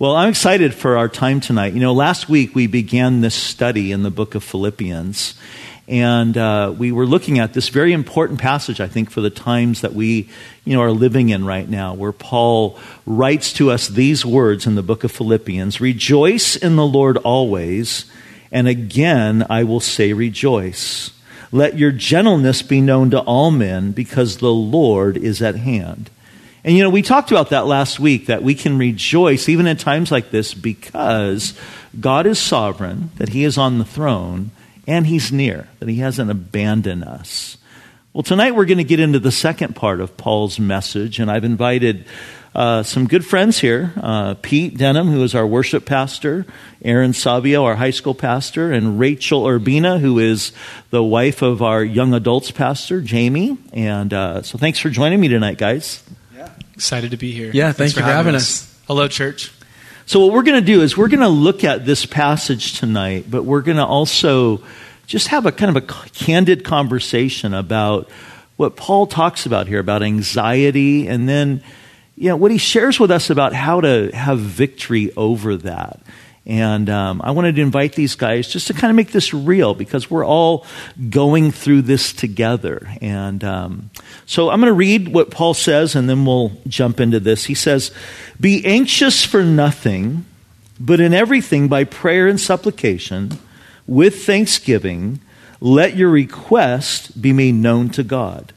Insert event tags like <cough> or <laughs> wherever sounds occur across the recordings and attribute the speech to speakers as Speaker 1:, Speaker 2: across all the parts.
Speaker 1: Well, I'm excited for our time tonight. You know, last week we began this study in the book of Philippians, and uh, we were looking at this very important passage, I think, for the times that we, you know, are living in right now, where Paul writes to us these words in the book of Philippians: "Rejoice in the Lord always, and again I will say, rejoice. Let your gentleness be known to all men, because the Lord is at hand." And you know, we talked about that last week that we can rejoice even in times like this because God is sovereign, that He is on the throne, and He's near, that He hasn't abandoned us. Well, tonight we're going to get into the second part of Paul's message, and I've invited uh, some good friends here uh, Pete Denham, who is our worship pastor, Aaron Savio, our high school pastor, and Rachel Urbina, who is the wife of our young adults pastor, Jamie. And uh, so thanks for joining me tonight, guys.
Speaker 2: Excited to be here.
Speaker 3: Yeah, thanks, thanks for, for, having us. us.
Speaker 2: Hello, church.
Speaker 1: So, what we're going to do is we're going to look at this passage tonight, but we're going to also just have a kind of a candid conversation about what Paul talks about here about anxiety and then you know, what he shares with us about how to have victory over that. And um, I wanted to invite these guys just to kind of make this real because we're all going through this together. And um, so I'm going to read what Paul says and then we'll jump into this. He says, Be anxious for nothing, but in everything by prayer and supplication, with thanksgiving, let your request be made known to God.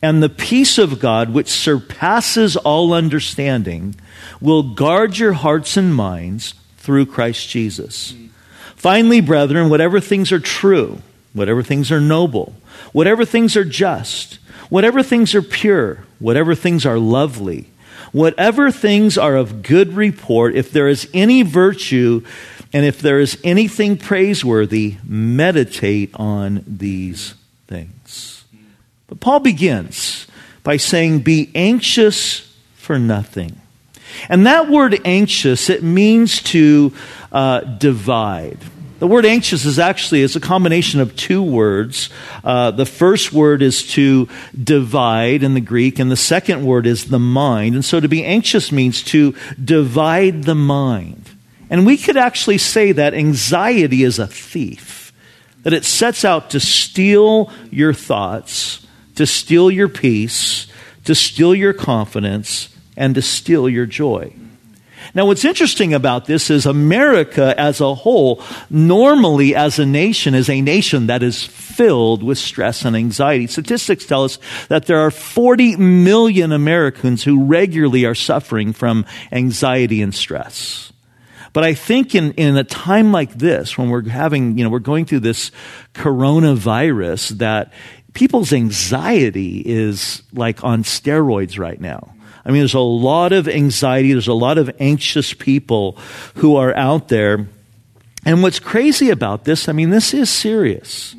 Speaker 1: And the peace of God, which surpasses all understanding, will guard your hearts and minds through Christ Jesus. Finally, brethren, whatever things are true, whatever things are noble, whatever things are just, whatever things are pure, whatever things are lovely, whatever things are of good report, if there is any virtue and if there is anything praiseworthy, meditate on these things. But Paul begins by saying, Be anxious for nothing. And that word anxious, it means to uh, divide. The word anxious is actually is a combination of two words. Uh, the first word is to divide in the Greek, and the second word is the mind. And so to be anxious means to divide the mind. And we could actually say that anxiety is a thief, that it sets out to steal your thoughts, to steal your peace, to steal your confidence, and to steal your joy. Now, what's interesting about this is America as a whole, normally as a nation, is a nation that is filled with stress and anxiety. Statistics tell us that there are 40 million Americans who regularly are suffering from anxiety and stress. But I think in, in a time like this, when we're having, you know, we're going through this coronavirus, that people's anxiety is like on steroids right now. I mean, there's a lot of anxiety, there's a lot of anxious people who are out there. And what's crazy about this, I mean, this is serious.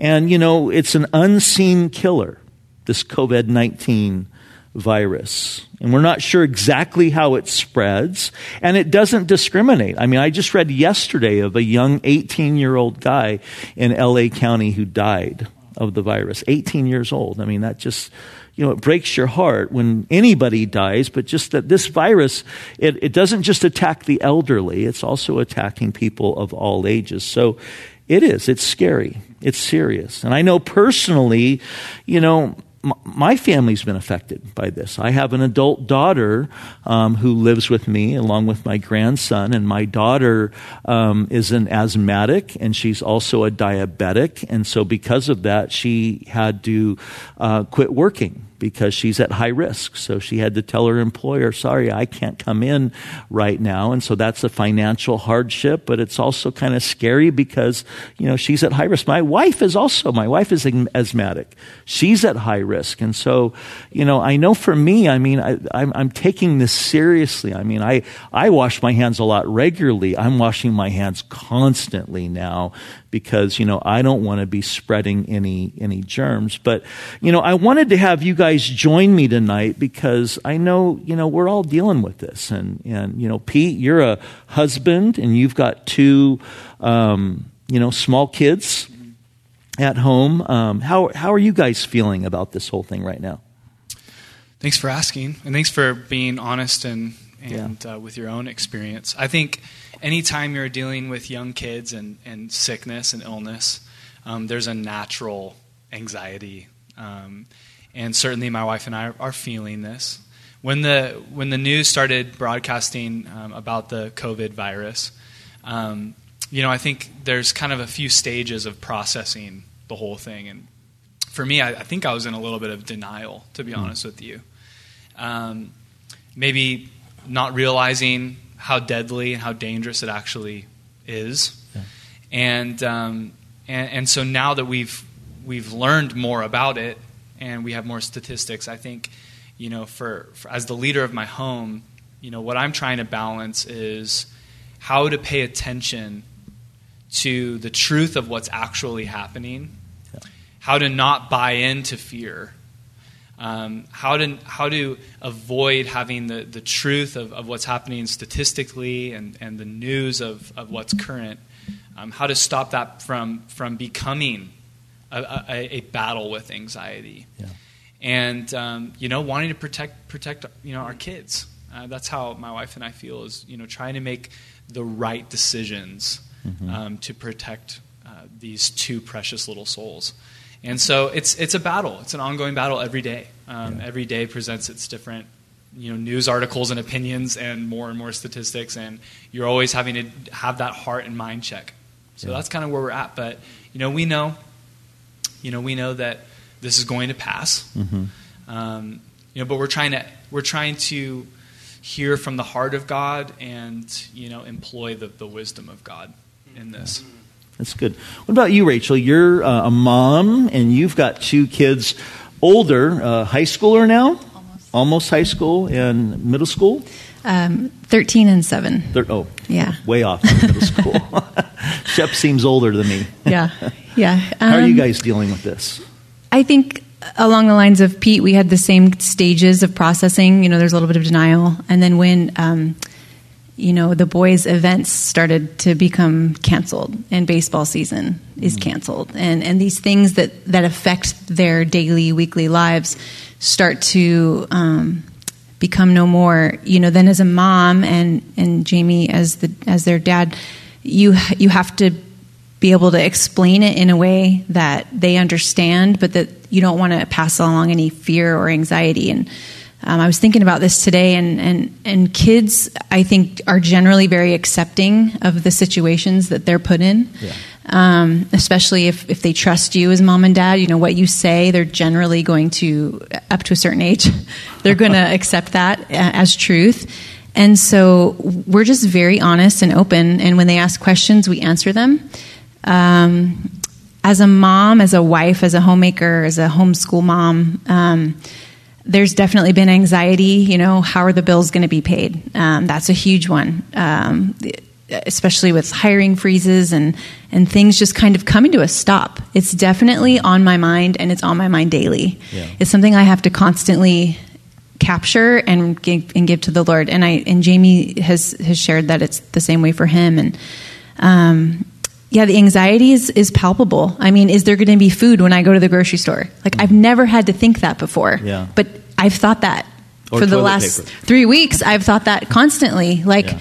Speaker 1: And, you know, it's an unseen killer, this COVID 19 virus. And we're not sure exactly how it spreads. And it doesn't discriminate. I mean, I just read yesterday of a young 18 year old guy in LA County who died of the virus. 18 years old. I mean, that just you know, it breaks your heart when anybody dies, but just that this virus, it, it doesn't just attack the elderly, it's also attacking people of all ages. So it is, it's scary, it's serious. And I know personally, you know, my family's been affected by this. I have an adult daughter um, who lives with me along with my grandson, and my daughter um, is an asthmatic and she's also a diabetic. And so, because of that, she had to uh, quit working because she's at high risk. So she had to tell her employer, sorry, I can't come in right now. And so that's a financial hardship, but it's also kind of scary because, you know, she's at high risk. My wife is also, my wife is asthmatic. She's at high risk. And so, you know, I know for me, I mean, I, I'm, I'm taking this seriously. I mean, I, I wash my hands a lot regularly. I'm washing my hands constantly now because, you know, I don't want to be spreading any, any germs. But, you know, I wanted to have you guys join me tonight because I know, you know, we're all dealing with this. And, and you know, Pete, you're a husband and you've got two, um, you know, small kids at home. Um, how, how are you guys feeling about this whole thing right now?
Speaker 2: Thanks for asking, and thanks for being honest and and yeah. uh, with your own experience. I think anytime you're dealing with young kids and, and sickness and illness, um, there's a natural anxiety. Um, and certainly my wife and I are, are, feeling this. When the, when the news started broadcasting um, about the COVID virus, um, you know, I think there's kind of a few stages of processing the whole thing. And for me, I, I think I was in a little bit of denial, to be mm. honest with you. Um, maybe not realizing how deadly and how dangerous it actually is. Yeah. And, um, and, and so now that we've we've learned more about it and we have more statistics, I think you know for, for as the leader of my home, you know what I'm trying to balance is how to pay attention to the truth of what's actually happening, yeah. how to not buy into fear um, how to how to avoid having the, the truth of, of what's happening statistically and, and the news of, of what's current, um, how to stop that from from becoming a, a, a battle with anxiety, yeah. and um, you know wanting to protect protect you know our kids. Uh, that's how my wife and I feel is you know trying to make the right decisions mm-hmm. Um, to protect uh, these two precious little souls. And so it's it's a battle. It's an ongoing battle every day. Um, yeah. Every day presents its different you know news articles and opinions and more and more statistics, and you're always having to have that heart and mind check. So yeah. that's kind of where we're at. But you know we know, you know we know that this is going to pass. Mm-hmm. Um, you know, but we're trying to we're trying to hear from the heart of God and you know employ the, the wisdom of God in this. Mm-hmm.
Speaker 1: That's good. What about you, Rachel? You're uh, a mom, and you've got two kids, older, uh, high schooler now, almost, almost high school and middle school.
Speaker 3: Um, Thirteen and seven.
Speaker 1: Thir- oh,
Speaker 3: yeah,
Speaker 1: way off middle school. <laughs> Shep seems older than me.
Speaker 3: yeah, yeah.
Speaker 1: Um, How are you um, guys dealing with this?
Speaker 3: I think along the lines of Pete, we had the same stages of processing. You know, there's a little bit of denial, and then when um, you know, the boys' events started to become canceled, and baseball season is mm-hmm. canceled, and and these things that that affect their daily, weekly lives start to um, become no more. You know, then as a mom and and Jamie as the as their dad, you you have to be able to explain it in a way that they understand, but that you don't want to pass along any fear or anxiety and um, I was thinking about this today, and, and, and kids, I think, are generally very accepting of the situations that they're put in. Yeah. Um, especially if, if they trust you as mom and dad, you know, what you say, they're generally going to, up to a certain age, <laughs> they're going <laughs> to accept that uh, as truth. And so we're just very honest and open. And when they ask questions, we answer them. Um, as a mom, as a wife, as a homemaker, as a homeschool mom, um, there's definitely been anxiety. You know, how are the bills going to be paid? Um, that's a huge one, um, especially with hiring freezes and and things just kind of coming to a stop. It's definitely on my mind, and it's on my mind daily. Yeah. It's something I have to constantly capture and give, and give to the Lord. And I and Jamie has has shared that it's the same way for him. And um, yeah, the anxiety is, is palpable. I mean, is there going to be food when I go to the grocery store? Like, I've never had to think that before. Yeah. But I've thought that or for the last paper. three weeks. I've thought that constantly. Like, yeah.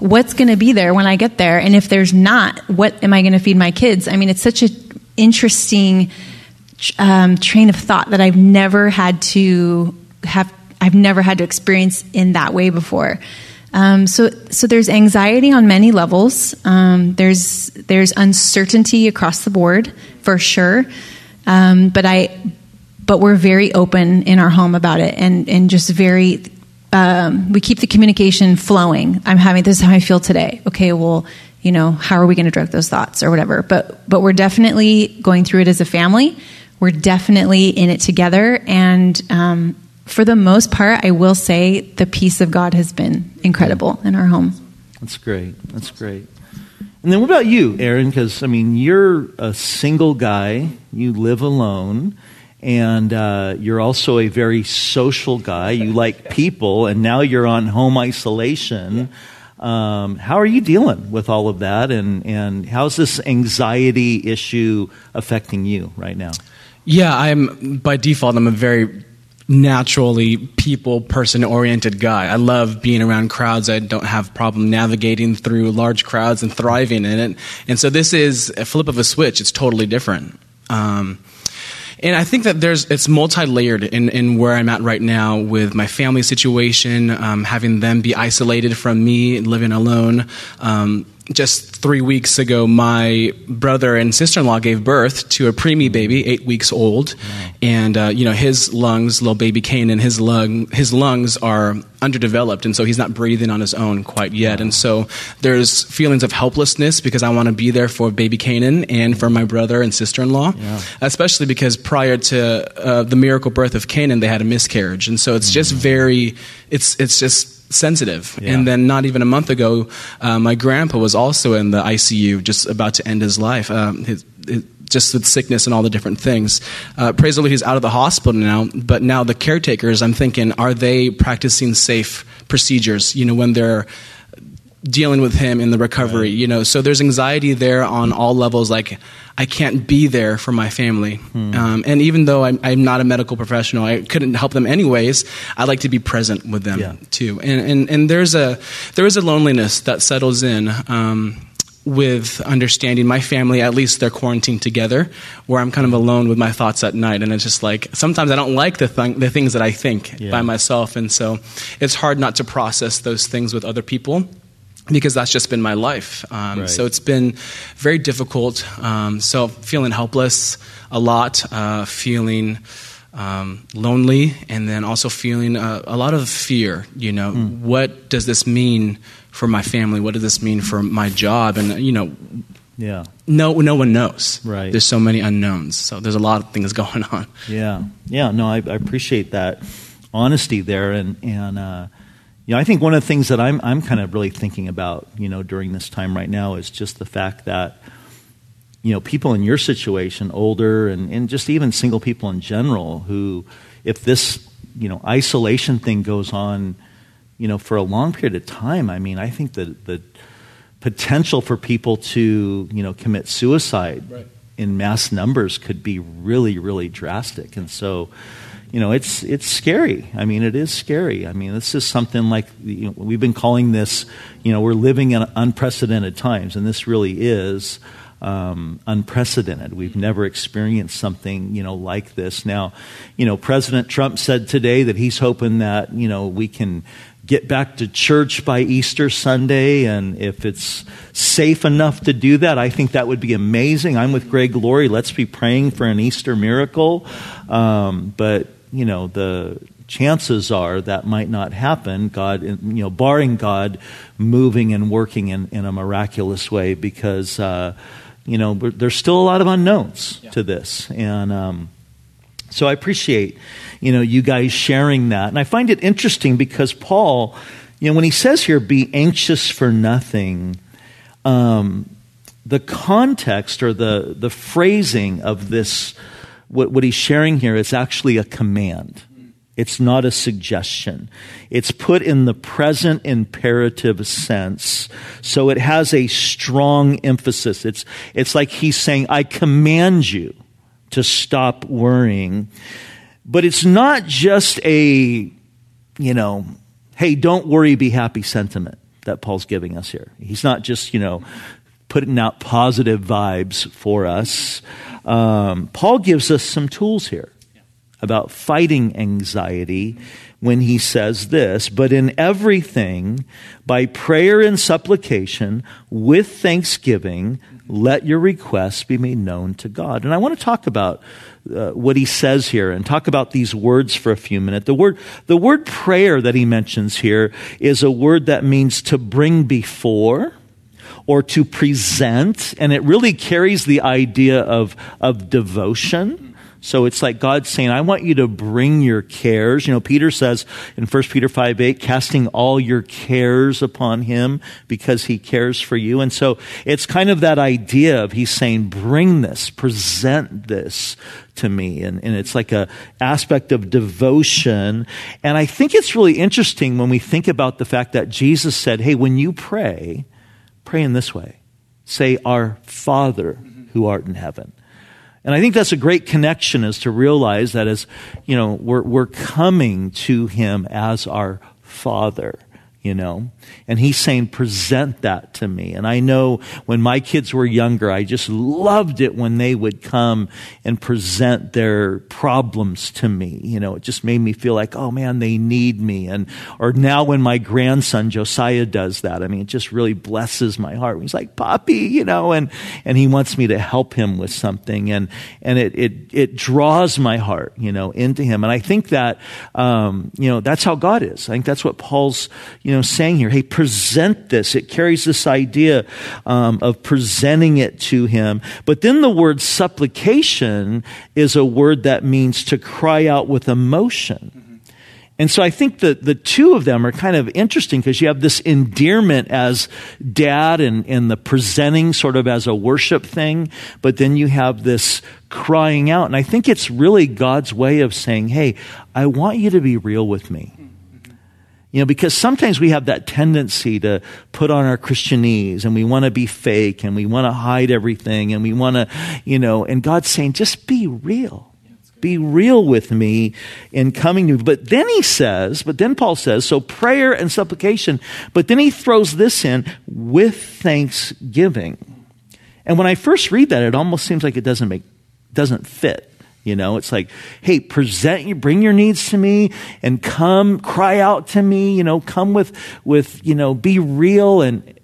Speaker 3: what's going to be there when I get there? And if there's not, what am I going to feed my kids? I mean, it's such an interesting um, train of thought that I've never had to have, I've never had to experience in that way before. Um, so, so there's anxiety on many levels. Um, there's there's uncertainty across the board for sure. Um, but I, but we're very open in our home about it, and and just very. Um, we keep the communication flowing. I'm having this is how I feel today. Okay, well, you know, how are we going to direct those thoughts or whatever? But but we're definitely going through it as a family. We're definitely in it together, and um, for the most part, I will say the peace of God has been incredible in our home.
Speaker 1: That's great. That's great. And then what about you, Aaron? Because, I mean, you're a single guy, you live alone, and uh, you're also a very social guy. You like people, and now you're on home isolation. Um, how are you dealing with all of that, and, and how's this anxiety issue affecting you right now?
Speaker 4: Yeah, I'm by default, I'm a very naturally people person oriented guy. I love being around crowds. I don't have problem navigating through large crowds and thriving in it. And so this is a flip of a switch. It's totally different. Um, and I think that there's it's multi-layered in, in where I'm at right now with my family situation, um, having them be isolated from me, living alone. Um, just three weeks ago, my brother and sister in law gave birth to a preemie baby, eight weeks old, and uh, you know his lungs, little baby Canaan, his lung, his lungs are underdeveloped, and so he's not breathing on his own quite yet. And so there's feelings of helplessness because I want to be there for baby Canaan and for my brother and sister in law, yeah. especially because prior to uh, the miracle birth of Canaan, they had a miscarriage, and so it's mm-hmm. just very, it's it's just sensitive. Yeah. And then not even a month ago, uh, my grandpa was also in the ICU, just about to end his life. Um, his, his, just with sickness and all the different things. Uh, praise the Lord, he's out of the hospital now. But now the caretakers, I'm thinking, are they practicing safe procedures? You know, when they're dealing with him in the recovery, right. you know. So there's anxiety there on all levels. Like I can't be there for my family, hmm. um, and even though I'm, I'm, not a medical professional, I couldn't help them anyways. I like to be present with them yeah. too. And, and and there's a there is a loneliness that settles in. Um, with understanding my family, at least they're quarantined together, where I'm kind of alone with my thoughts at night. And it's just like, sometimes I don't like the, th- the things that I think yeah. by myself. And so it's hard not to process those things with other people because that's just been my life. Um, right. So it's been very difficult. Um, so feeling helpless a lot, uh, feeling um, lonely, and then also feeling uh, a lot of fear. You know, mm. what does this mean for my family? What does this mean for my job? And you know. Yeah. No, no one knows. Right. There's so many unknowns. So there's a lot of things <laughs> going on.
Speaker 1: Yeah. Yeah. No, I, I appreciate that honesty there, and and uh, you know, I think one of the things that I'm, I'm kind of really thinking about, you know, during this time right now is just the fact that, you know, people in your situation, older and, and just even single people in general, who, if this, you know, isolation thing goes on, you know, for a long period of time, I mean, I think that the potential for people to, you know, commit suicide right. in mass numbers could be really, really drastic. And so, you know, it's it's scary. I mean, it is scary. I mean, this is something like you know, we've been calling this. You know, we're living in unprecedented times, and this really is um, unprecedented. We've never experienced something you know like this. Now, you know, President Trump said today that he's hoping that you know we can get back to church by Easter Sunday, and if it's safe enough to do that, I think that would be amazing. I'm with Greg Laurie. Let's be praying for an Easter miracle. Um, but you know, the chances are that might not happen, God, you know, barring God moving and working in, in a miraculous way, because, uh, you know, there's still a lot of unknowns yeah. to this. And um, so I appreciate, you know, you guys sharing that. And I find it interesting because Paul, you know, when he says here, be anxious for nothing, um, the context or the, the phrasing of this what, what he's sharing here is actually a command. It's not a suggestion. It's put in the present imperative sense. So it has a strong emphasis. It's, it's like he's saying, I command you to stop worrying. But it's not just a, you know, hey, don't worry, be happy sentiment that Paul's giving us here. He's not just, you know, putting out positive vibes for us. Um, Paul gives us some tools here about fighting anxiety when he says this, but in everything, by prayer and supplication, with thanksgiving, let your requests be made known to God. And I want to talk about uh, what he says here and talk about these words for a few minutes. The word, the word prayer that he mentions here is a word that means to bring before or to present, and it really carries the idea of, of devotion. So it's like God saying, I want you to bring your cares. You know, Peter says in 1 Peter 5 8, casting all your cares upon him because he cares for you. And so it's kind of that idea of he's saying, bring this, present this to me. And, and it's like a aspect of devotion. And I think it's really interesting when we think about the fact that Jesus said, hey, when you pray, Pray in this way say, Our Father who art in heaven. And I think that's a great connection is to realize that as, you know, we're, we're coming to him as our father you know? And he's saying, present that to me. And I know when my kids were younger, I just loved it when they would come and present their problems to me. You know, it just made me feel like, oh man, they need me. And, or now when my grandson Josiah does that, I mean, it just really blesses my heart. He's like, Poppy, you know, and, and he wants me to help him with something. And, and it, it, it draws my heart, you know, into him. And I think that, um, you know, that's how God is. I think that's what Paul's, you know, saying here. Hey, present this. It carries this idea um, of presenting it to him. But then the word supplication is a word that means to cry out with emotion. And so I think that the two of them are kind of interesting because you have this endearment as dad and, and the presenting sort of as a worship thing, but then you have this crying out. And I think it's really God's way of saying, hey, I want you to be real with me. You know, because sometimes we have that tendency to put on our Christianese and we want to be fake and we want to hide everything and we want to, you know, and God's saying, just be real. Be real with me in coming to me. But then he says, but then Paul says, so prayer and supplication, but then he throws this in with thanksgiving. And when I first read that, it almost seems like it doesn't make, doesn't fit. You know, it's like, hey, present you, bring your needs to me and come cry out to me, you know, come with, with, you know, be real and,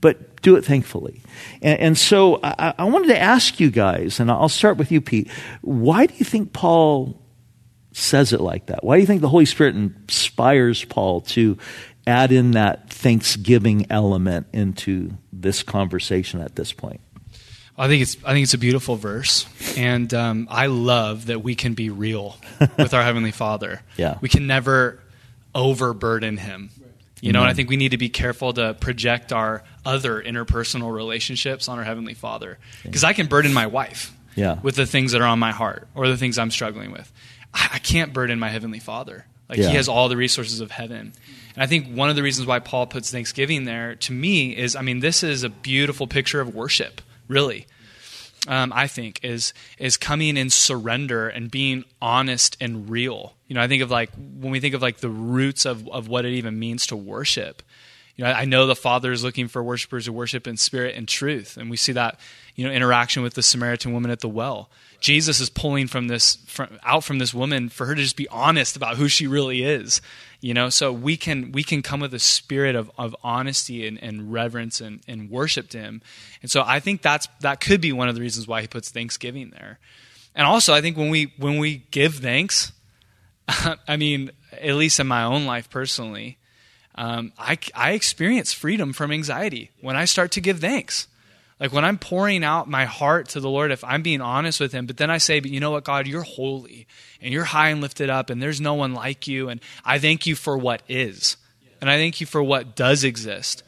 Speaker 1: but do it thankfully. And, and so I, I wanted to ask you guys, and I'll start with you, Pete. Why do you think Paul says it like that? Why do you think the Holy Spirit inspires Paul to add in that thanksgiving element into this conversation at this point?
Speaker 2: I think it's I think it's a beautiful verse, and um, I love that we can be real <laughs> with our heavenly Father.
Speaker 1: Yeah,
Speaker 2: we can never overburden Him. You know, and I think we need to be careful to project our other interpersonal relationships on our heavenly Father, because I can burden my wife
Speaker 1: yeah.
Speaker 2: with the things that are on my heart or the things I'm struggling with. I, I can't burden my heavenly Father. Like yeah. He has all the resources of heaven. And I think one of the reasons why Paul puts Thanksgiving there to me is, I mean, this is a beautiful picture of worship really. Um, I think is is coming in surrender and being honest and real. You know, I think of like when we think of like the roots of of what it even means to worship. You know, I know the Father is looking for worshipers who worship in spirit and truth, and we see that you know interaction with the Samaritan woman at the well. Jesus is pulling from this from, out from this woman for her to just be honest about who she really is you know? So we can we can come with a spirit of, of honesty and, and reverence and, and worship to him. And so i think that's that could be one of the reasons why he puts thanksgiving there. And also i think when we when we give thanks <laughs> i mean at least in my own life personally um, I, I experience freedom from anxiety when i start to give thanks like when I'm pouring out my heart to the Lord, if I'm being honest with Him, but then I say, but you know what, God, you're holy and you're high and lifted up and there's no one like you. And I thank you for what is. And I thank you for what does exist.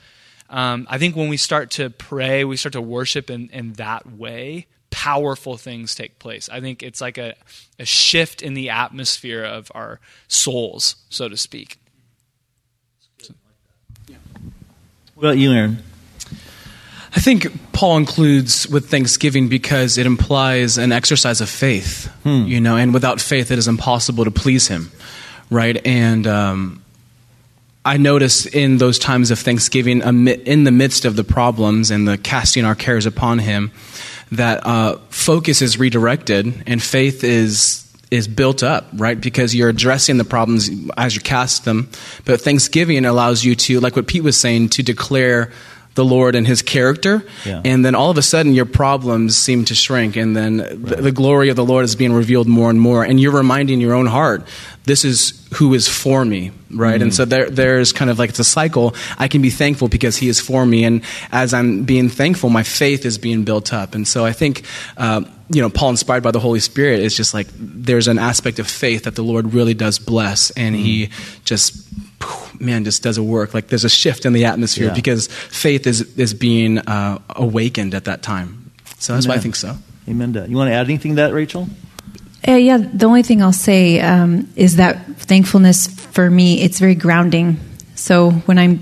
Speaker 2: Um, I think when we start to pray, we start to worship in, in that way, powerful things take place. I think it's like a, a shift in the atmosphere of our souls, so to speak.
Speaker 1: What about you, Aaron?
Speaker 4: I think Paul includes with thanksgiving because it implies an exercise of faith, hmm. you know, and without faith it is impossible to please him, right? And um, I notice in those times of thanksgiving, in the midst of the problems and the casting our cares upon him, that uh, focus is redirected and faith is is built up, right? Because you're addressing the problems as you cast them. But Thanksgiving allows you to, like what Pete was saying, to declare the Lord and His character, yeah. and then all of a sudden your problems seem to shrink, and then right. the, the, glory of the Lord is being revealed more and more, and you're reminding your own heart, this is who is for me, right? Mm-hmm. And so there, there's kind of like it's a cycle. I can be thankful because He is for me, and as I'm being thankful, my faith is being built up, and so I think. Uh, you know, Paul, inspired by the Holy Spirit, is just like there's an aspect of faith that the Lord really does bless, and mm-hmm. He just man, just does a work. Like there's a shift in the atmosphere yeah. because faith is is being uh, awakened at that time. So that's Amen. why I think so.
Speaker 1: Amen. You want to add anything to that, Rachel?
Speaker 3: Uh, yeah, the only thing I'll say um, is that thankfulness for me, it's very grounding. So when I'm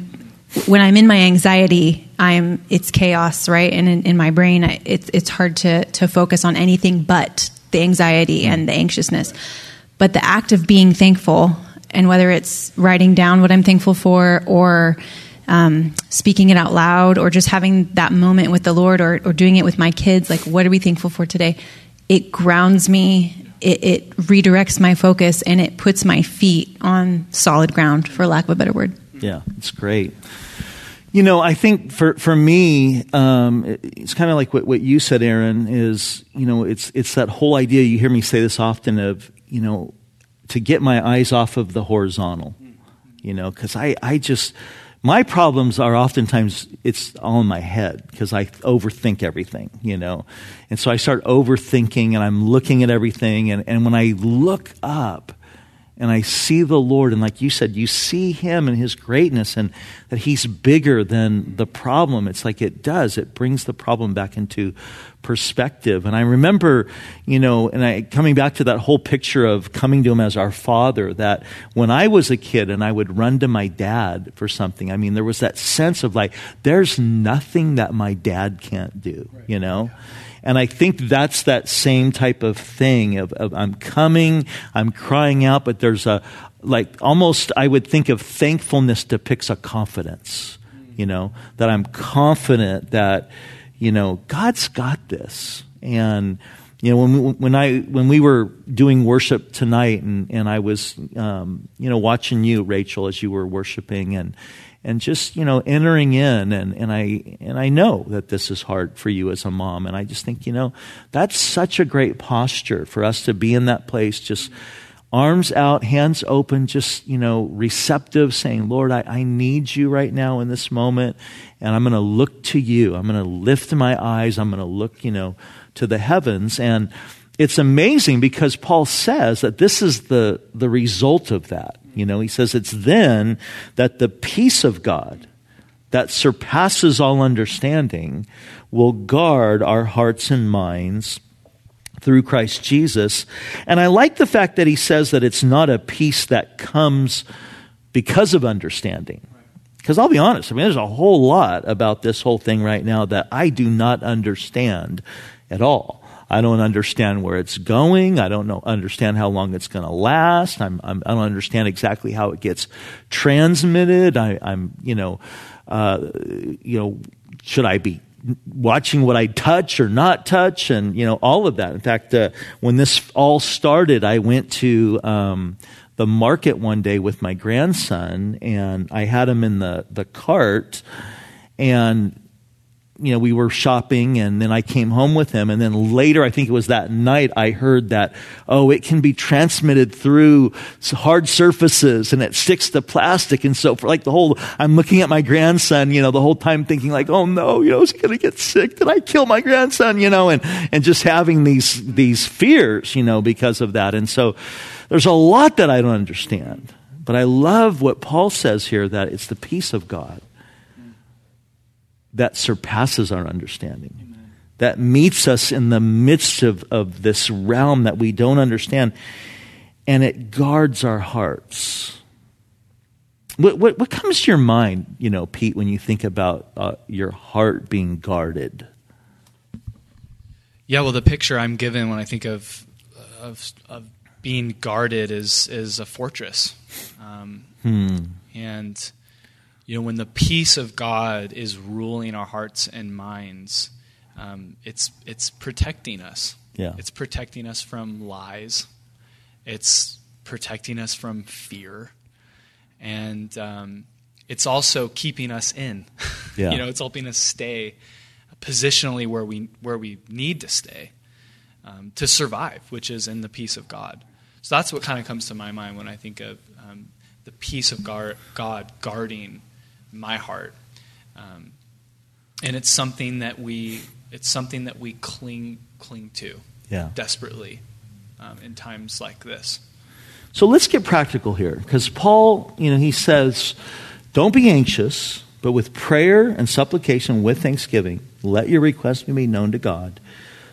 Speaker 3: when I'm in my anxiety, I'm it's chaos, right? And in, in my brain, I, it's it's hard to to focus on anything but the anxiety and the anxiousness. But the act of being thankful, and whether it's writing down what I'm thankful for, or um, speaking it out loud, or just having that moment with the Lord, or or doing it with my kids, like what are we thankful for today? It grounds me. It, it redirects my focus, and it puts my feet on solid ground, for lack of a better word.
Speaker 1: Yeah, it's great. You know, I think for for me, um, it's kind of like what, what you said, Aaron. Is you know, it's it's that whole idea. You hear me say this often of you know, to get my eyes off of the horizontal. You know, because I I just my problems are oftentimes it's all in my head because I overthink everything. You know, and so I start overthinking and I'm looking at everything, and and when I look up and I see the Lord, and like you said, you see Him and His greatness, and that He's bigger than the problem. It's like it does, it brings the problem back into perspective. And I remember, you know, and I coming back to that whole picture of coming to Him as our Father, that when I was a kid and I would run to my dad for something, I mean, there was that sense of like, there's nothing that my dad can't do, you know? And I think that's that same type of thing of, of, I'm coming, I'm crying out, but there's a, like almost, I would think of thankfulness depicts a confidence, you know, that I'm confident that, you know, God's got this. And, you know, when we, when I when we were doing worship tonight, and, and I was, um, you know, watching you, Rachel, as you were worshiping, and and just you know entering in and, and I and I know that this is hard for you as a mom and I just think you know that's such a great posture for us to be in that place just arms out hands open just you know receptive saying Lord I, I need you right now in this moment and I'm going to look to you. I'm going to lift my eyes. I'm going to look you know to the heavens. And it's amazing because Paul says that this is the the result of that you know, he says it's then that the peace of God that surpasses all understanding will guard our hearts and minds through Christ Jesus. And I like the fact that he says that it's not a peace that comes because of understanding. Because I'll be honest, I mean, there's a whole lot about this whole thing right now that I do not understand at all. I don't understand where it's going. I don't know, understand how long it's going to last. I'm, I'm, I do not understand exactly how it gets transmitted. I, am you know, uh, you know, should I be watching what I touch or not touch, and you know, all of that. In fact, uh, when this all started, I went to. Um, the market one day with my grandson, and I had him in the, the cart, and you know, we were shopping and then I came home with him. And then later, I think it was that night, I heard that, oh, it can be transmitted through hard surfaces and it sticks to plastic. And so for like the whole, I'm looking at my grandson, you know, the whole time thinking like, oh no, you know, is he going to get sick? Did I kill my grandson? You know, and, and just having these, these fears, you know, because of that. And so there's a lot that I don't understand. But I love what Paul says here that it's the peace of God that surpasses our understanding, Amen. that meets us in the midst of, of this realm that we don't understand, and it guards our hearts. What, what, what comes to your mind, you know, Pete, when you think about uh, your heart being guarded?
Speaker 2: Yeah, well, the picture I'm given when I think of of, of being guarded is is a fortress, um, hmm. and you know, when the peace of God is ruling our hearts and minds, um, it's it's protecting us.
Speaker 1: Yeah.
Speaker 2: It's protecting us from lies. It's protecting us from fear, and um, it's also keeping us in. <laughs>
Speaker 1: Yeah.
Speaker 2: you know, it's helping us stay positionally where we where we need to stay um, to survive, which is in the peace of God. So that's what kind of comes to my mind when I think of um, the peace of God, God guarding my heart. Um, and it's something that we it's something that we cling cling to
Speaker 1: yeah.
Speaker 2: desperately um, in times like this.
Speaker 1: So let's get practical here, because Paul, you know, he says, "Don't be anxious, but with prayer and supplication, with thanksgiving, let your requests be made known to God."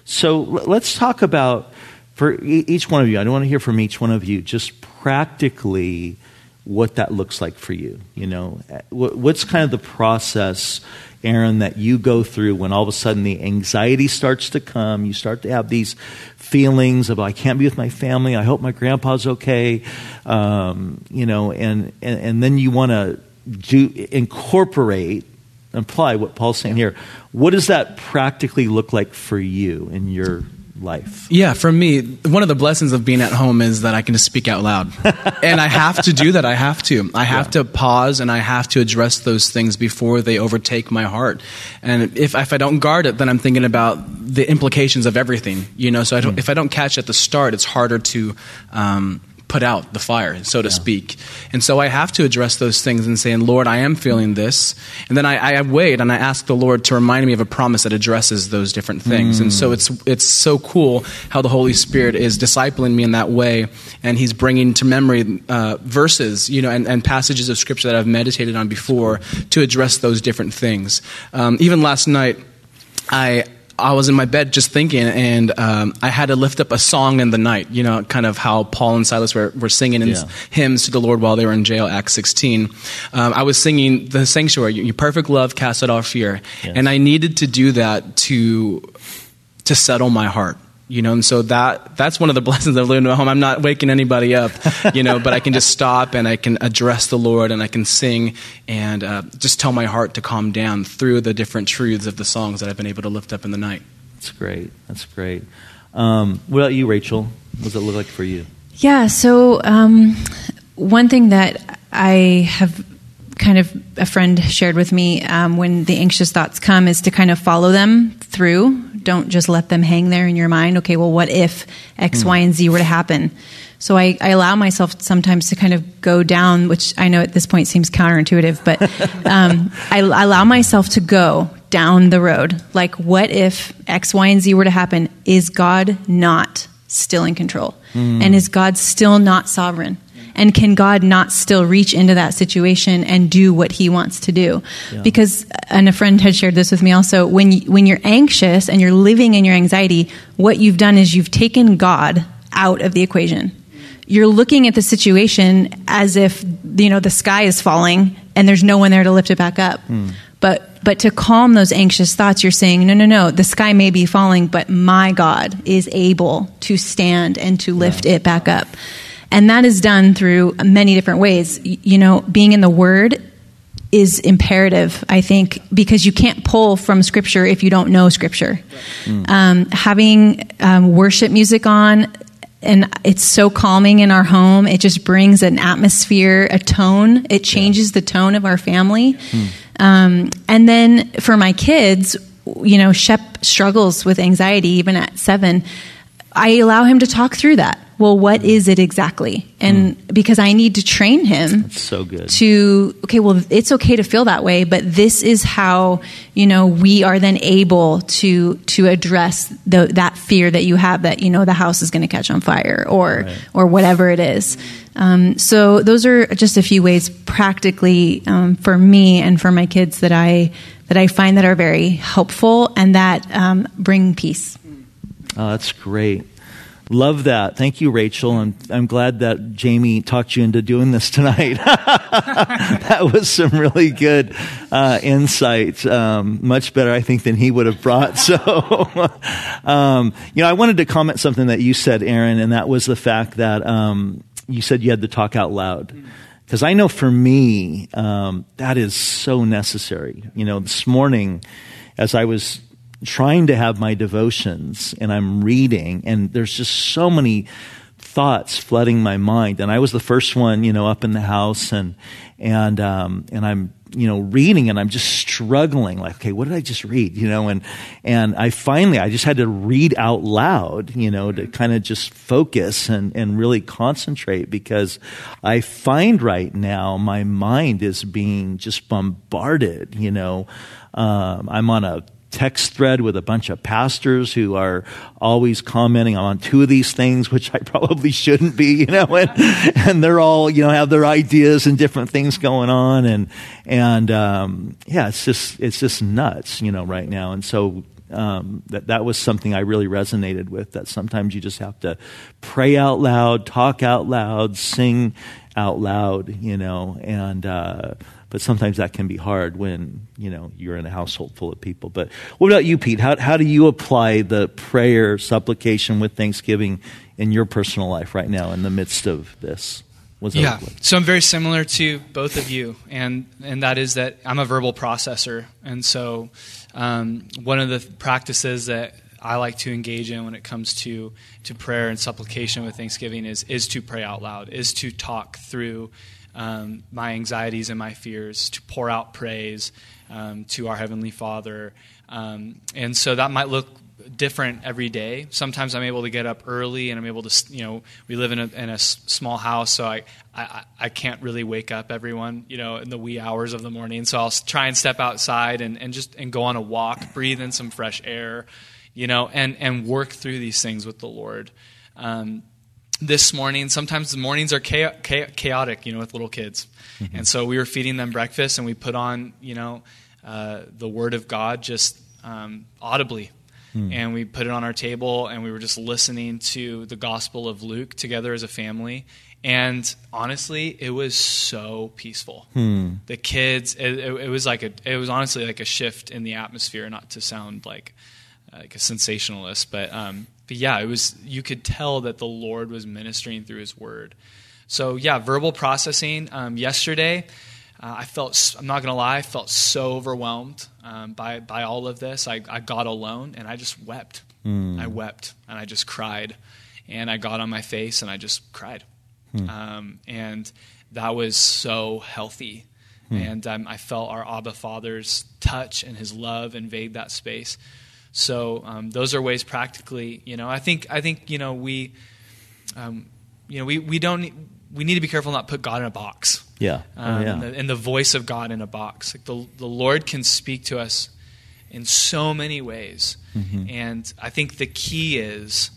Speaker 1: So let's talk about for each one of you. I don't want to hear from each one of you just practically what that looks like for you. You know, what's kind of the process, Aaron, that you go through when all of a sudden the anxiety starts to come? You start to have these feelings of I can't be with my family. I hope my grandpa's okay. Um, you know, and, and and then you want to do incorporate apply what Paul's saying here. What does that practically look like for you in your life?
Speaker 4: Yeah, for me, one of the blessings of being at home is that I can just speak out loud. <laughs> and I have to do that. I have to. I have yeah. to pause and I have to address those things before they overtake my heart. And if, if I don't guard it, then I'm thinking about the implications of everything, you know? So I mm. if I don't catch at the start, it's harder to, um, put out the fire, so to yeah. speak. And so I have to address those things and saying, Lord, I am feeling this. And then I, I wait and I ask the Lord to remind me of a promise that addresses those different things. Mm. And so mm. it's, it's so cool how the Holy Spirit is discipling me in that way. And He's bringing to memory uh, verses, you know, and, and, passages of Scripture that I've meditated on before to address those different things. Um, even last night, I I was in my bed just thinking, and um, I had to lift up a song in the night. You know, kind of how Paul and Silas were, were singing yeah. hymns to the Lord while they were in jail, Acts 16. Um, I was singing the sanctuary, "Your perfect love casts out all fear," yes. and I needed to do that to to settle my heart you know and so that that's one of the <laughs> blessings of living at home. I'm not waking anybody up you know but i can just stop and i can address the lord and i can sing and uh, just tell my heart to calm down through the different truths of the songs that i've been able to lift up in the night.
Speaker 1: That's great. That's great. Um, what about you rachel? What does it look like for you?
Speaker 3: Yeah so um, one thing that i have kind of a friend shared with me um, when the anxious thoughts come is to kind of follow them through don't just let them hang there in your mind. Okay, well, what if X, mm. Y, and Z were to happen? So I, I, allow myself sometimes to kind of go down, which I know at this point seems counterintuitive, but <laughs> um, I, I allow myself to go down the road. Like, what if X, Y, and Z were to happen? Is God not still in control? Mm. And is God still not sovereign? And can God not still reach into that situation and do what He wants to do? Yeah. Because, and a friend had shared this with me also. When you, when you're anxious and you're living in your anxiety, what you've done is you've taken God out of the equation. You're looking at the situation as if you know the sky is falling and there's no one there to lift it back up. Hmm. But but to calm those anxious thoughts, you're saying, no, no, no. The sky may be falling, but my God is able to stand and to lift yeah. it back up. And that is done through many different ways. You know, being in the Word is imperative, I think, because you can't pull from Scripture if you don't know Scripture. Mm. Um, having um, worship music on, and it's so calming in our home. It just brings an atmosphere, a tone. It changes the tone of our family. Mm. Um, and then for my kids, you know, Shep struggles with anxiety even at seven. I allow him to talk through that well, what is it exactly? And mm. because I need to train him
Speaker 1: That's so good.
Speaker 3: to, okay, well, it's okay to feel that way, but this is how, you know, we are then able to, to address the, that fear that you have that, you know, the house is going to catch on fire or, right. or whatever it is. Um, so those are just a few ways practically, um, for me and for my kids that I, that I find that are very helpful and that, um, bring peace.
Speaker 1: Oh, that's great. Love that. Thank you, Rachel. I'm, I'm glad that Jamie talked you into doing this tonight. <laughs> that was some really good uh, insight. Um, much better, I think, than he would have brought. <laughs> So, um, you know, I wanted to comment something that you said, Aaron, and that was the fact that um, you said you had to talk out loud. Because I know for me, um, that is so necessary. You know, this morning, as I was trying to have my devotions and I'm reading, and there's just so many thoughts flooding my mind. And I was the first one, you know, up in the house, and and um, and I'm you know reading, and I'm just struggling. Like, okay, what did I just read? You know, and and I finally I just had to read out loud, you know, to kind of just focus and and really concentrate because I find right now my mind is being just bombarded. You know, um, I'm on a text thread with a bunch of pastors who are always commenting on two of these things, which I probably shouldn't be, you know, and, and they're all, you know, have their ideas and different things going on. And, and, um, yeah, it's just, it's just nuts, you know, right now. And so, um, that that was something I really resonated with. That sometimes you just have to pray out loud, talk out loud, sing out loud, you know, and uh, but sometimes that can be hard when you know you're in a household full of people. But what about you, Pete? How how do you apply the prayer supplication with Thanksgiving in your personal life right now in the midst of this?
Speaker 2: yeah, so I'm very similar to both of you, and and that is that I'm a verbal processor, and so um, one of the practices that I like to engage in when it comes to to prayer and supplication with Thanksgiving is is to pray out loud, is to talk through um, my anxieties and my fears, to pour out praise um, to our Heavenly Father. Um, and so that might look different every day. Sometimes I'm able to get up early and I'm able to, you know, we live in a, in a small house, so I, I, I can't really wake up everyone, you know, in the wee hours of the morning. So I'll try and step outside and, and just and go on a walk, breathe in some fresh air, you know, and, and work through these things with the Lord. Um, this morning, sometimes the mornings are chaotic, you know, with little kids. Mm-hmm. And so we were feeding them breakfast and we put on, you know, uh, the Word of God just um, audibly. Mm. And we put it on our table and we were just listening to the Gospel of Luke together as a family. And honestly, it was so peaceful. Hmm. The kids, it, it, it, was like a, it was honestly like a shift in the atmosphere. Not to sound like like a sensationalist, but um, but yeah, it was you could tell that the Lord was ministering through His Word. So yeah, verbal processing. Um, yesterday, uh, I felt I'm not gonna lie, I felt so overwhelmed um, by by all of this. I, I got alone and I just wept. Mm. I wept and I just cried, and I got on my face and I just cried, mm. um, and that was so healthy. Mm. And um, I felt our Abba Father's touch and His love invade that space. So um, those are ways practically. You know, I think I think you know we, um, you know, we we don't we need to be careful not put God in a box.
Speaker 1: Yeah,
Speaker 2: oh, um, yeah. And, the, and, the, voice of God in a box. Like the the Lord can speak to us in so many ways, mm-hmm. and I think the key is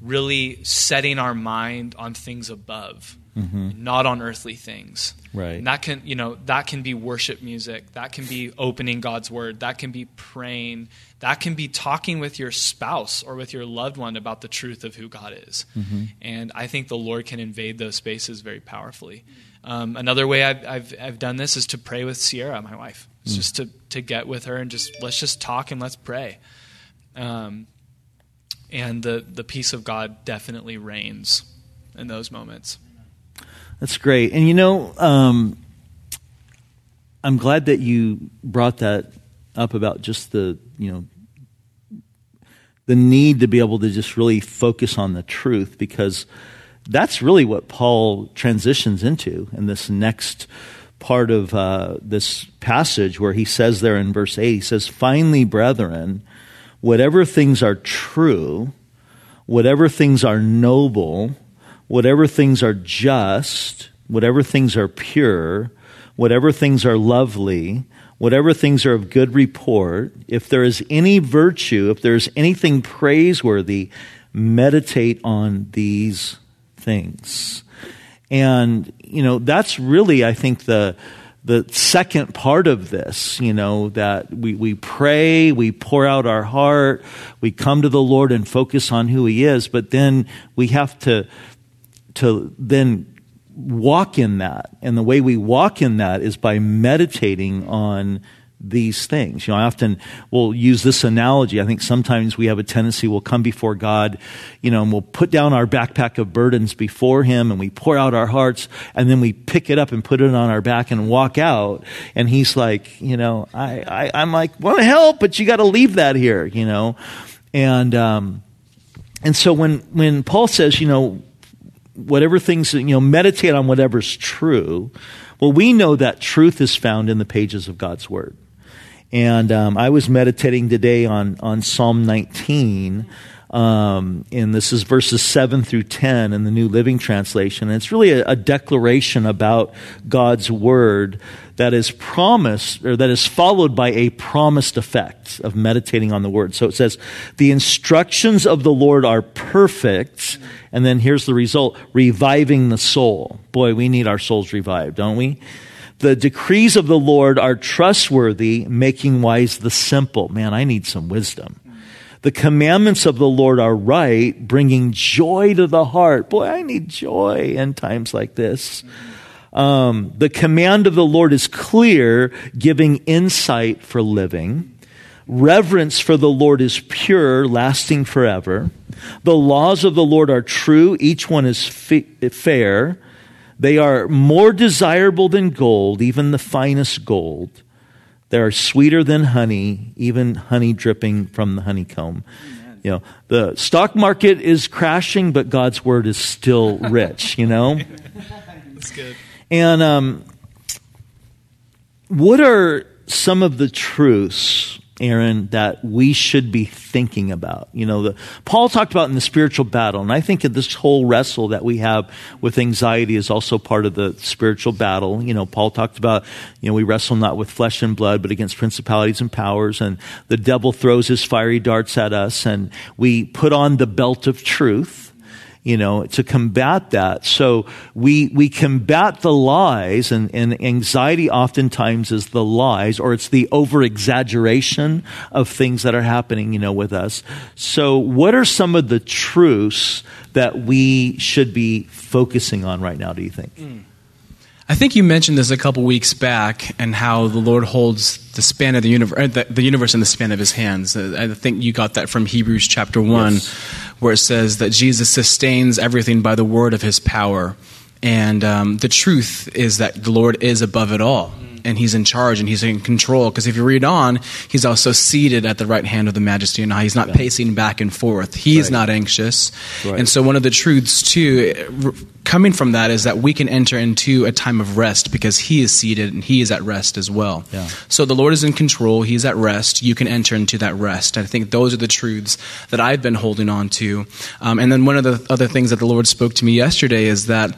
Speaker 2: really setting our mind on things above mm-hmm. not on earthly things.
Speaker 1: Right.
Speaker 2: And that can, you know, that can be worship music. That can be opening God's word. That can be praying. That can be talking with your spouse or with your loved one about the truth of who God is. Mm-hmm. And I think the Lord can invade those spaces very powerfully. Um, another way I've, I've, I've, done this is to pray with Sierra, my wife. It's mm. just to, to get with her and just let's just talk and let's pray. Um, and the, the peace of God definitely reigns in those moments.
Speaker 1: That's great. And you know, um, I'm glad that you brought that up about just the, you know, the need to be able to just really focus on the truth because that's really what Paul transitions into in this next part of uh, this passage where he says there in verse 8, he says, Finally, brethren, whatever things are true, whatever things are noble, whatever things are just, whatever things are pure, whatever things are lovely, whatever things are of good report, if there is any virtue, if there is anything praiseworthy, meditate on these things. And, you know, that's really, I think, the, the second part of this, you know, that we, we pray, we pour out our heart, we come to the Lord and focus on who He is, but then we have to to then walk in that. And the way we walk in that is by meditating on these things. You know, I often will use this analogy. I think sometimes we have a tendency, we'll come before God, you know, and we'll put down our backpack of burdens before Him and we pour out our hearts and then we pick it up and put it on our back and walk out. And He's like, you know, I, I, I'm like, want to help, but you got to leave that here, you know. And, um, and so when, when Paul says, you know, whatever things, you know, meditate on whatever's true. Well, we know that truth is found in the pages of God's Word. And um, I was meditating today on, on Psalm 19, um, and this is verses 7 through 10 in the New Living Translation. And it's really a, a declaration about God's Word that is promised, or that is followed by a promised effect of meditating on the Word. So it says, The instructions of the Lord are perfect and then here's the result reviving the soul. Boy, we need our souls revived, don't we? The decrees of the Lord are trustworthy, making wise the simple. Man, I need some wisdom. The commandments of the Lord are right, bringing joy to the heart. Boy, I need joy in times like this. Um, the command of the Lord is clear, giving insight for living. Reverence for the Lord is pure, lasting forever. The laws of the Lord are true, each one is fair. They are more desirable than gold, even the finest gold. They are sweeter than honey, even honey dripping from the honeycomb. Amen. You know, the stock market is crashing, but God's word is still rich, you know? <laughs>
Speaker 2: That's good.
Speaker 1: And um, what are some of the truths Aaron, that we should be thinking about. You know, the, Paul talked about in the spiritual battle, and I think this whole wrestle that we have with anxiety is also part of the spiritual battle. You know, Paul talked about, you know, we wrestle not with flesh and blood, but against principalities and powers, and the devil throws his fiery darts at us, and we put on the belt of truth you know, to combat that. So we, we combat the lies and, and anxiety oftentimes is the lies or it's the over exaggeration of things that are happening, you know, with us. So what are some of the truths that we should be focusing on right now, do you think? Mm.
Speaker 4: I think you mentioned this a couple weeks back and how the Lord holds the span of the universe, uh, the, the, universe in the span of his hands. Uh, I think you got that from Hebrews chapter 1, yes. where it says that Jesus sustains everything by the word of his power. And um, the truth is that the Lord is above it all and he's in charge and he's in control. Because if you read on, he's also seated at the right hand of the majesty and he's not yeah. pacing back and forth. He's right. not anxious. Right. And so, one of the truths, too, coming from that is that we can enter into a time of rest because he is seated and he is at rest as well. Yeah. So, the Lord is in control, he's at rest. You can enter into that rest. I think those are the truths that I've been holding on to. Um, and then, one of the other things that the Lord spoke to me yesterday is that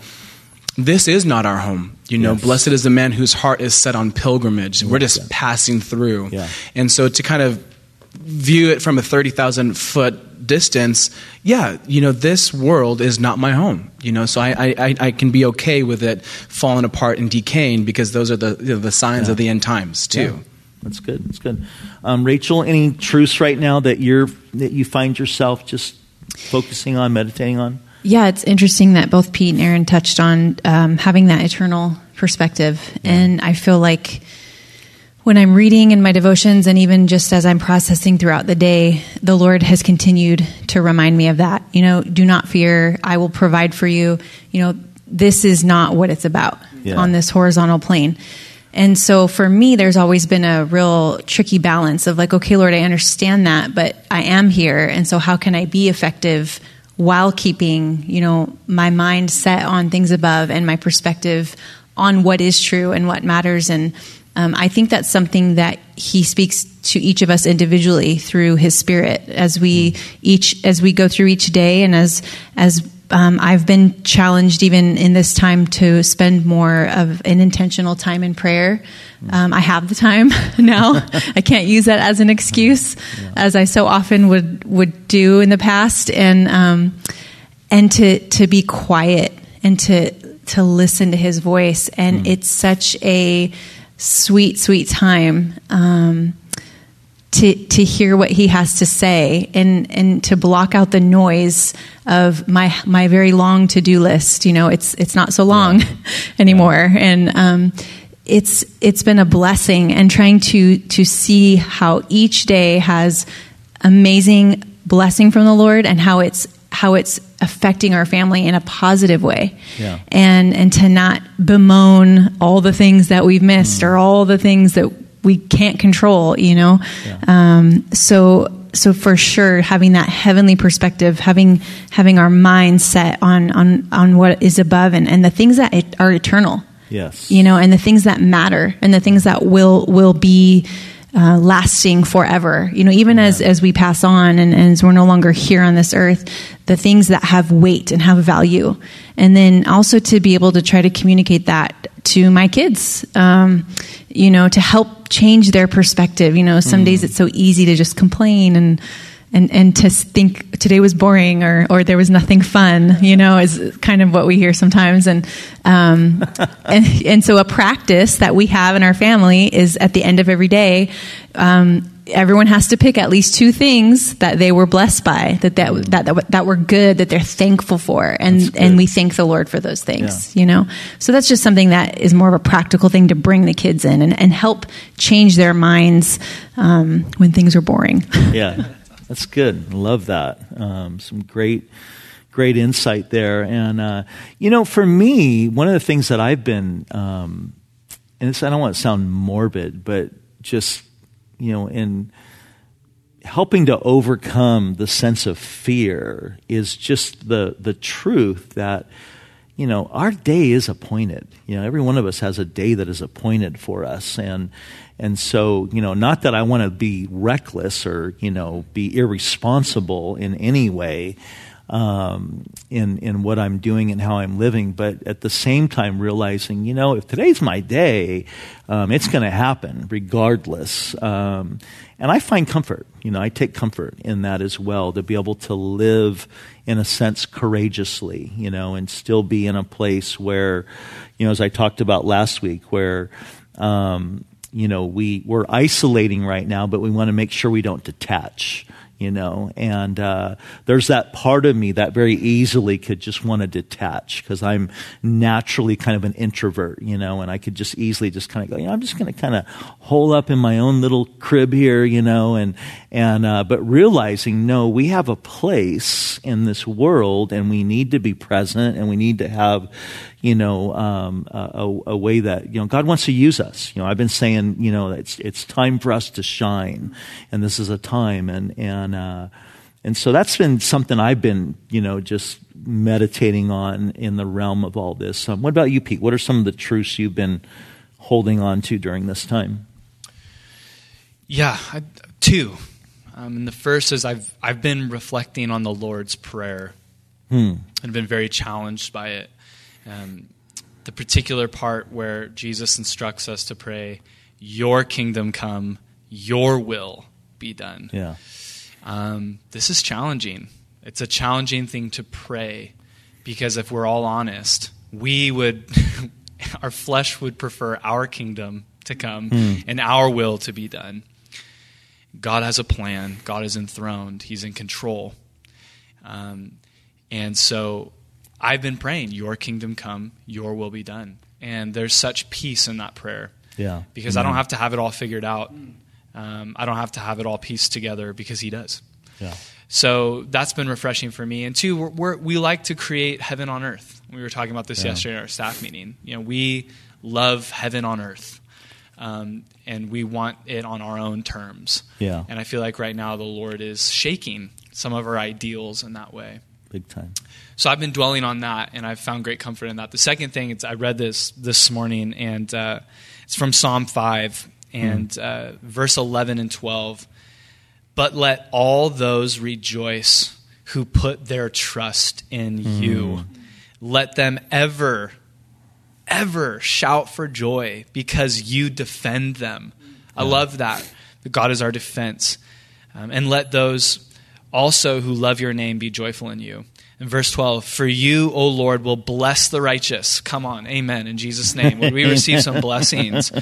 Speaker 4: this is not our home. You know, yes. blessed is the man whose heart is set on pilgrimage. We're just yeah. passing through. Yeah. And so to kind of view it from a 30,000 foot distance, yeah, you know, this world is not my home. You know, so I, I, I can be okay with it falling apart and decaying because those are the, you know, the signs yeah. of the end times, too.
Speaker 1: That's good. That's good. Um, Rachel, any truths right now that you're that you find yourself just focusing on, meditating on?
Speaker 3: Yeah, it's interesting that both Pete and Aaron touched on um, having that eternal perspective. Yeah. And I feel like when I'm reading in my devotions and even just as I'm processing throughout the day, the Lord has continued to remind me of that. You know, do not fear, I will provide for you. You know, this is not what it's about yeah. on this horizontal plane. And so for me, there's always been a real tricky balance of like, okay, Lord, I understand that, but I am here. And so how can I be effective while keeping, you know, my mind set on things above and my perspective on what is true and what matters. And um, I think that's something that he speaks to each of us individually through his spirit as we each as we go through each day and as as um, I've been challenged even in this time to spend more of an intentional time in prayer. Um, I have the time <laughs> now. I can't use that as an excuse, yeah. as I so often would would do in the past, and um, and to to be quiet and to to listen to His voice. And mm. it's such a sweet, sweet time. Um, to to hear what he has to say and and to block out the noise of my my very long to do list. You know, it's it's not so long yeah. <laughs> anymore, yeah. and um, it's it's been a blessing. And trying to to see how each day has amazing blessing from the Lord, and how it's how it's affecting our family in a positive way yeah. and and to not bemoan all the things that we've missed mm. or all the things that we can't control, you know. Yeah. Um, so so for sure, having that heavenly perspective, having having our mind set on on on what is above and, and the things that are eternal.
Speaker 1: Yes.
Speaker 3: You know, and the things that matter and the things that will will be uh, lasting forever. You know, even yeah. as as we pass on and, and, as we're no longer here on this earth, the things that have weight and have value, and then also to be able to try to communicate that to my kids. Um, you know, to help change their perspective. You know, some mm. days it's so easy to just complain and and and to think today was boring or or there was nothing fun you know is kind of what we hear sometimes and um, <laughs> and and so a practice that we have in our family is at the end of every day um, everyone has to pick at least two things that they were blessed by, that that that that, that were good, that they're thankful for, and and we thank the Lord for those things.
Speaker 1: Yeah.
Speaker 3: You know, so that's just something that is more of a practical thing to bring the kids in and, and help change their minds um, when things are boring. <laughs>
Speaker 1: yeah, that's good. Love that. Um, some great, great insight there. And uh, you know, for me, one of the things that I've been, um, and it's, I don't want to sound morbid, but just you know, in helping to overcome the sense of fear is just the the truth that you know our day is appointed. You know every one of us has a day that is appointed for us. And and so you know not that i want to be reckless or you know be irresponsible in any way um, in in what I'm doing and how I'm living, but at the same time realizing, you know, if today's my day, um, it's going to happen regardless. Um, and I find comfort, you know, I take comfort in that as well to be able to live in a sense courageously, you know, and still be in a place where, you know, as I talked about last week, where um, you know we we're isolating right now, but we want to make sure we don't detach you know and uh, there's that part of me that very easily could just want to detach because i'm naturally kind of an introvert you know and i could just easily just kind of go you know, i'm just going to kind of hole up in my own little crib here you know and and uh, but realizing no we have a place in this world and we need to be present and we need to have you know, um, a, a, way that, you know, God wants to use us. You know, I've been saying, you know, it's, it's time for us to shine and this is a time. And, and, uh, and so that's been something I've been, you know, just meditating on in the realm of all this. Um, what about you, Pete? What are some of the truths you've been holding on to during this time?
Speaker 2: Yeah, I, two. Um, and the first is I've I've been reflecting on the Lord's prayer
Speaker 1: hmm.
Speaker 2: and been very challenged by it um, the particular part where Jesus instructs us to pray, Your kingdom come, Your will be done.
Speaker 1: Yeah.
Speaker 2: Um, this is challenging. It's a challenging thing to pray because if we're all honest, we would, <laughs> our flesh would prefer our kingdom to come
Speaker 1: mm.
Speaker 2: and our will to be done. God has a plan. God is enthroned. He's in control. Um, and so I've been praying, Your kingdom come, Your will be done. And there's such peace in that prayer.
Speaker 1: Yeah.
Speaker 2: Because
Speaker 1: mm-hmm.
Speaker 2: I don't have to have it all figured out. Um, I don't have to have it all pieced together because He does.
Speaker 1: Yeah.
Speaker 2: So that's been refreshing for me. And two, we're, we're, we like to create heaven on earth. We were talking about this yeah. yesterday at our staff meeting. You know, we love heaven on earth. Um, and we want it on our own terms.
Speaker 1: Yeah.
Speaker 2: And I feel like right now the Lord is shaking some of our ideals in that way.
Speaker 1: Big time.
Speaker 2: So I've been dwelling on that, and I've found great comfort in that. The second thing is I read this this morning, and uh, it's from Psalm five and mm. uh, verse eleven and twelve. But let all those rejoice who put their trust in mm. you. Let them ever, ever shout for joy because you defend them. Yeah. I love that. God is our defense. Um, and let those also who love your name be joyful in you. In verse 12, for you, O Lord, will bless the righteous. Come on, amen, in Jesus' name. Would we receive some <laughs> blessings?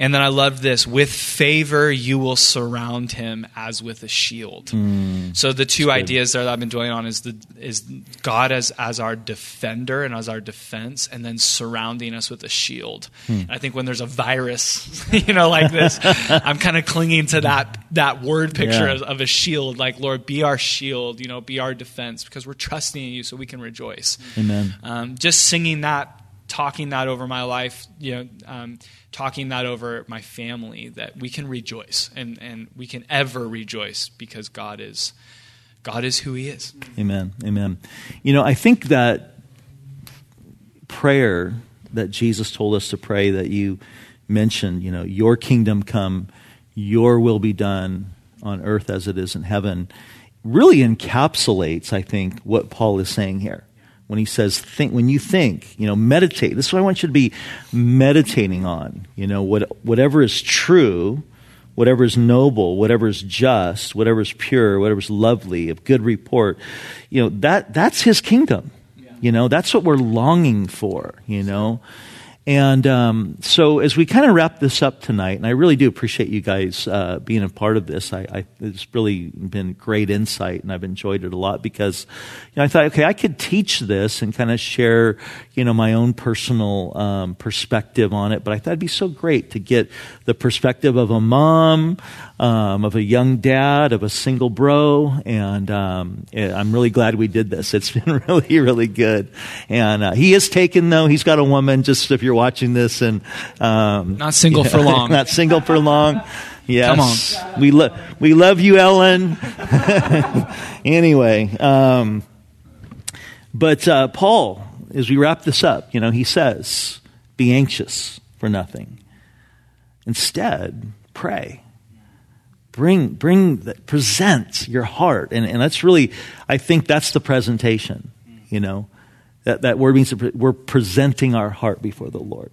Speaker 2: And then I love this with favor, you will surround him as with a shield.
Speaker 1: Mm,
Speaker 2: so the two ideas there that I've been dwelling on is, the, is God as, as our defender and as our defense, and then surrounding us with a shield.
Speaker 1: Mm.
Speaker 2: I think when there's a virus, <laughs> you know, like this, <laughs> I'm kind of clinging to that, that word picture yeah. of, of, a shield. Like, Lord, be our shield, you know, be our defense, because we're trusting in you so we can rejoice.
Speaker 1: Amen.
Speaker 2: Um, just singing that, talking that over my life, you know, um, talking that over my family that we can rejoice and, and we can ever rejoice because God is God is who he is.
Speaker 1: Amen. Amen. You know, I think that prayer that Jesus told us to pray that you mentioned, you know, your kingdom come, your will be done on earth as it is in heaven, really encapsulates, I think, what Paul is saying here when he says think when you think you know meditate. This is what i want you to be meditating on you know what, whatever is true whatever is noble whatever is just whatever is pure whatever is lovely of good report you know that that's his kingdom. Yeah. you know that's what we're longing for you know And um, so, as we kind of wrap this up tonight, and I really do appreciate you guys uh, being a part of this. I, I, it's really been great insight, and I've enjoyed it a lot because you know, I thought, okay, I could teach this and kind of share, you know, my own personal um, perspective on it. But I thought it'd be so great to get the perspective of a mom, um, of a young dad, of a single bro, and um, I'm really glad we did this. <laughs> It's been really, really good. And uh, he is taken though; he's got a woman. Just if you're watching this, and um,
Speaker 2: not single <laughs> yeah, for long,
Speaker 1: not single for long. Yes, <laughs> Come on. we love we love you, Ellen. anyway, um, but uh, Paul, as we wrap this up, you know, he says, "Be anxious for nothing. Instead, pray." Bring bring present your heart. And, and that's really i think that's the presentation you know? That, that word means we're presenting our heart before the lord.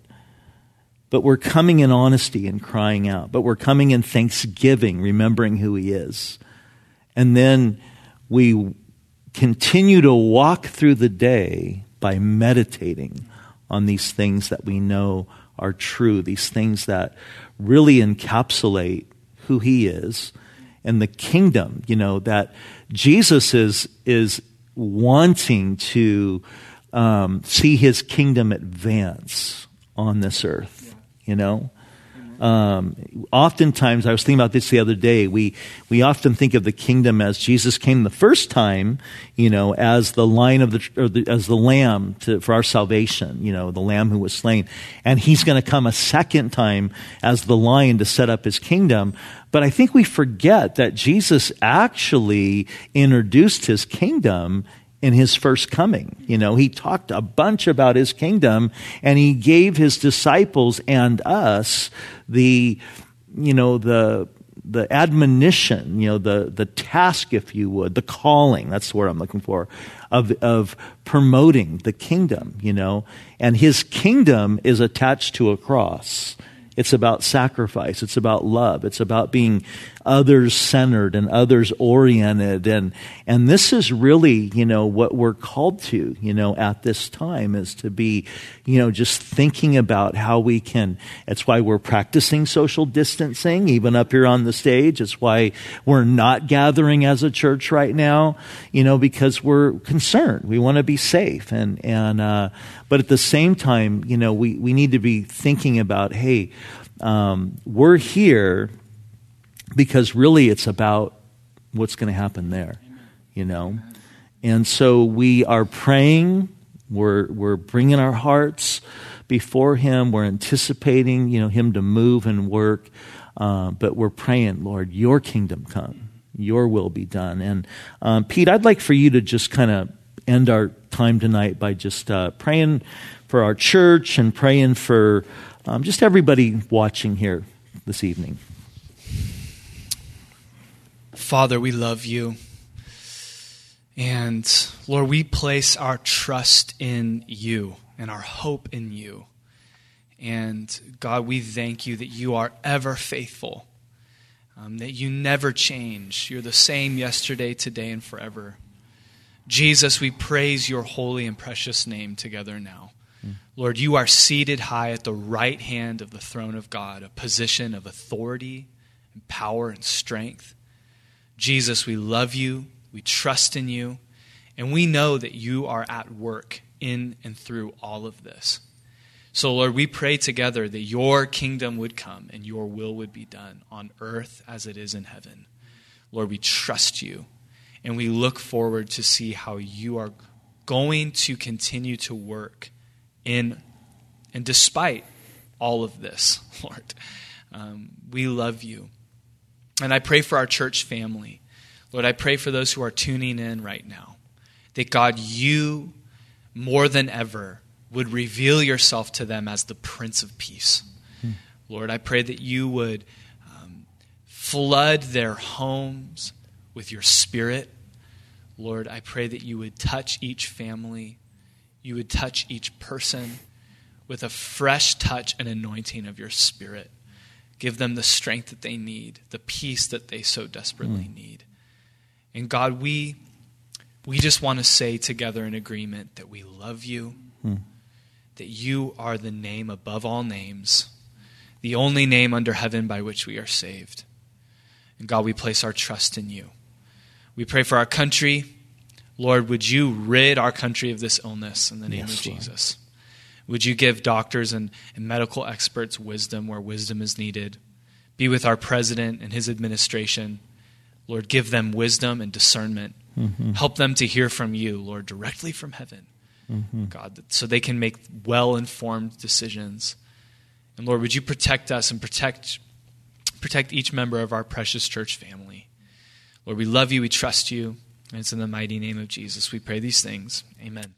Speaker 1: But we're coming in honesty and crying out. But we're coming in thanksgiving remembering who he is. And then we continue to walk through the day by meditating on these things that we know are true these things that really encapsulate who he is and the kingdom, you know, that Jesus is, is wanting to um, see his kingdom advance on this earth, you know? Um, oftentimes, I was thinking about this the other day. We we often think of the kingdom as Jesus came the first time, you know, as the line of the, the as the lamb to, for our salvation, you know, the lamb who was slain, and he's going to come a second time as the lion to set up his kingdom. But I think we forget that Jesus actually introduced his kingdom in his first coming. You know, he talked a bunch about his kingdom and he gave his disciples and us the, you know, the, the admonition, you know, the, the task, if you would, the calling, that's the word I'm looking for, of, of promoting the kingdom, you know. And his kingdom is attached to a cross. It's about sacrifice. It's about love. It's about being others centered and others oriented. And, and this is really, you know, what we're called to, you know, at this time is to be, you know, just thinking about how we can, it's why we're practicing social distancing, even up here on the stage. It's why we're not gathering as a church right now, you know, because we're concerned. We want to be safe. And, and, uh, but at the same time, you know, we, we need to be thinking about, hey, um, we're here because really it's about what's going to happen there, you know? And so we are praying, we're, we're bringing our hearts before Him, we're anticipating, you know, Him to move and work, uh, but we're praying, Lord, your kingdom come, your will be done. And um, Pete, I'd like for you to just kind of end our time tonight by just uh, praying for our church and praying for um, just everybody watching here this evening.
Speaker 2: Father, we love you. And Lord, we place our trust in you and our hope in you. And God, we thank you that you are ever faithful, um, that you never change. You're the same yesterday, today, and forever. Jesus, we praise your holy and precious name together now. Mm. Lord, you are seated high at the right hand of the throne of God, a position of authority and power and strength. Jesus, we love you, we trust in you, and we know that you are at work in and through all of this. So, Lord, we pray together that your kingdom would come and your will would be done on earth as it is in heaven. Lord, we trust you and we look forward to see how you are going to continue to work in and despite all of this, <laughs> Lord. Um, we love you. And I pray for our church family. Lord, I pray for those who are tuning in right now that God, you more than ever would reveal yourself to them as the Prince of Peace. Hmm. Lord, I pray that you would um, flood their homes with your spirit. Lord, I pray that you would touch each family, you would touch each person with a fresh touch and anointing of your spirit. Give them the strength that they need, the peace that they so desperately mm. need. And God, we we just want to say together in agreement that we love you, mm. that you are the name above all names, the only name under heaven by which we are saved. And God, we place our trust in you. We pray for our country. Lord, would you rid our country of this illness in the name yes, of Jesus? Lord. Would you give doctors and, and medical experts wisdom where wisdom is needed? Be with our president and his administration. Lord, give them wisdom and discernment. Mm-hmm. Help them to hear from you, Lord, directly from heaven. Mm-hmm. God, so they can make well informed decisions. And Lord, would you protect us and protect, protect each member of our precious church family? Lord, we love you, we trust you, and it's in the mighty name of Jesus we pray these things. Amen.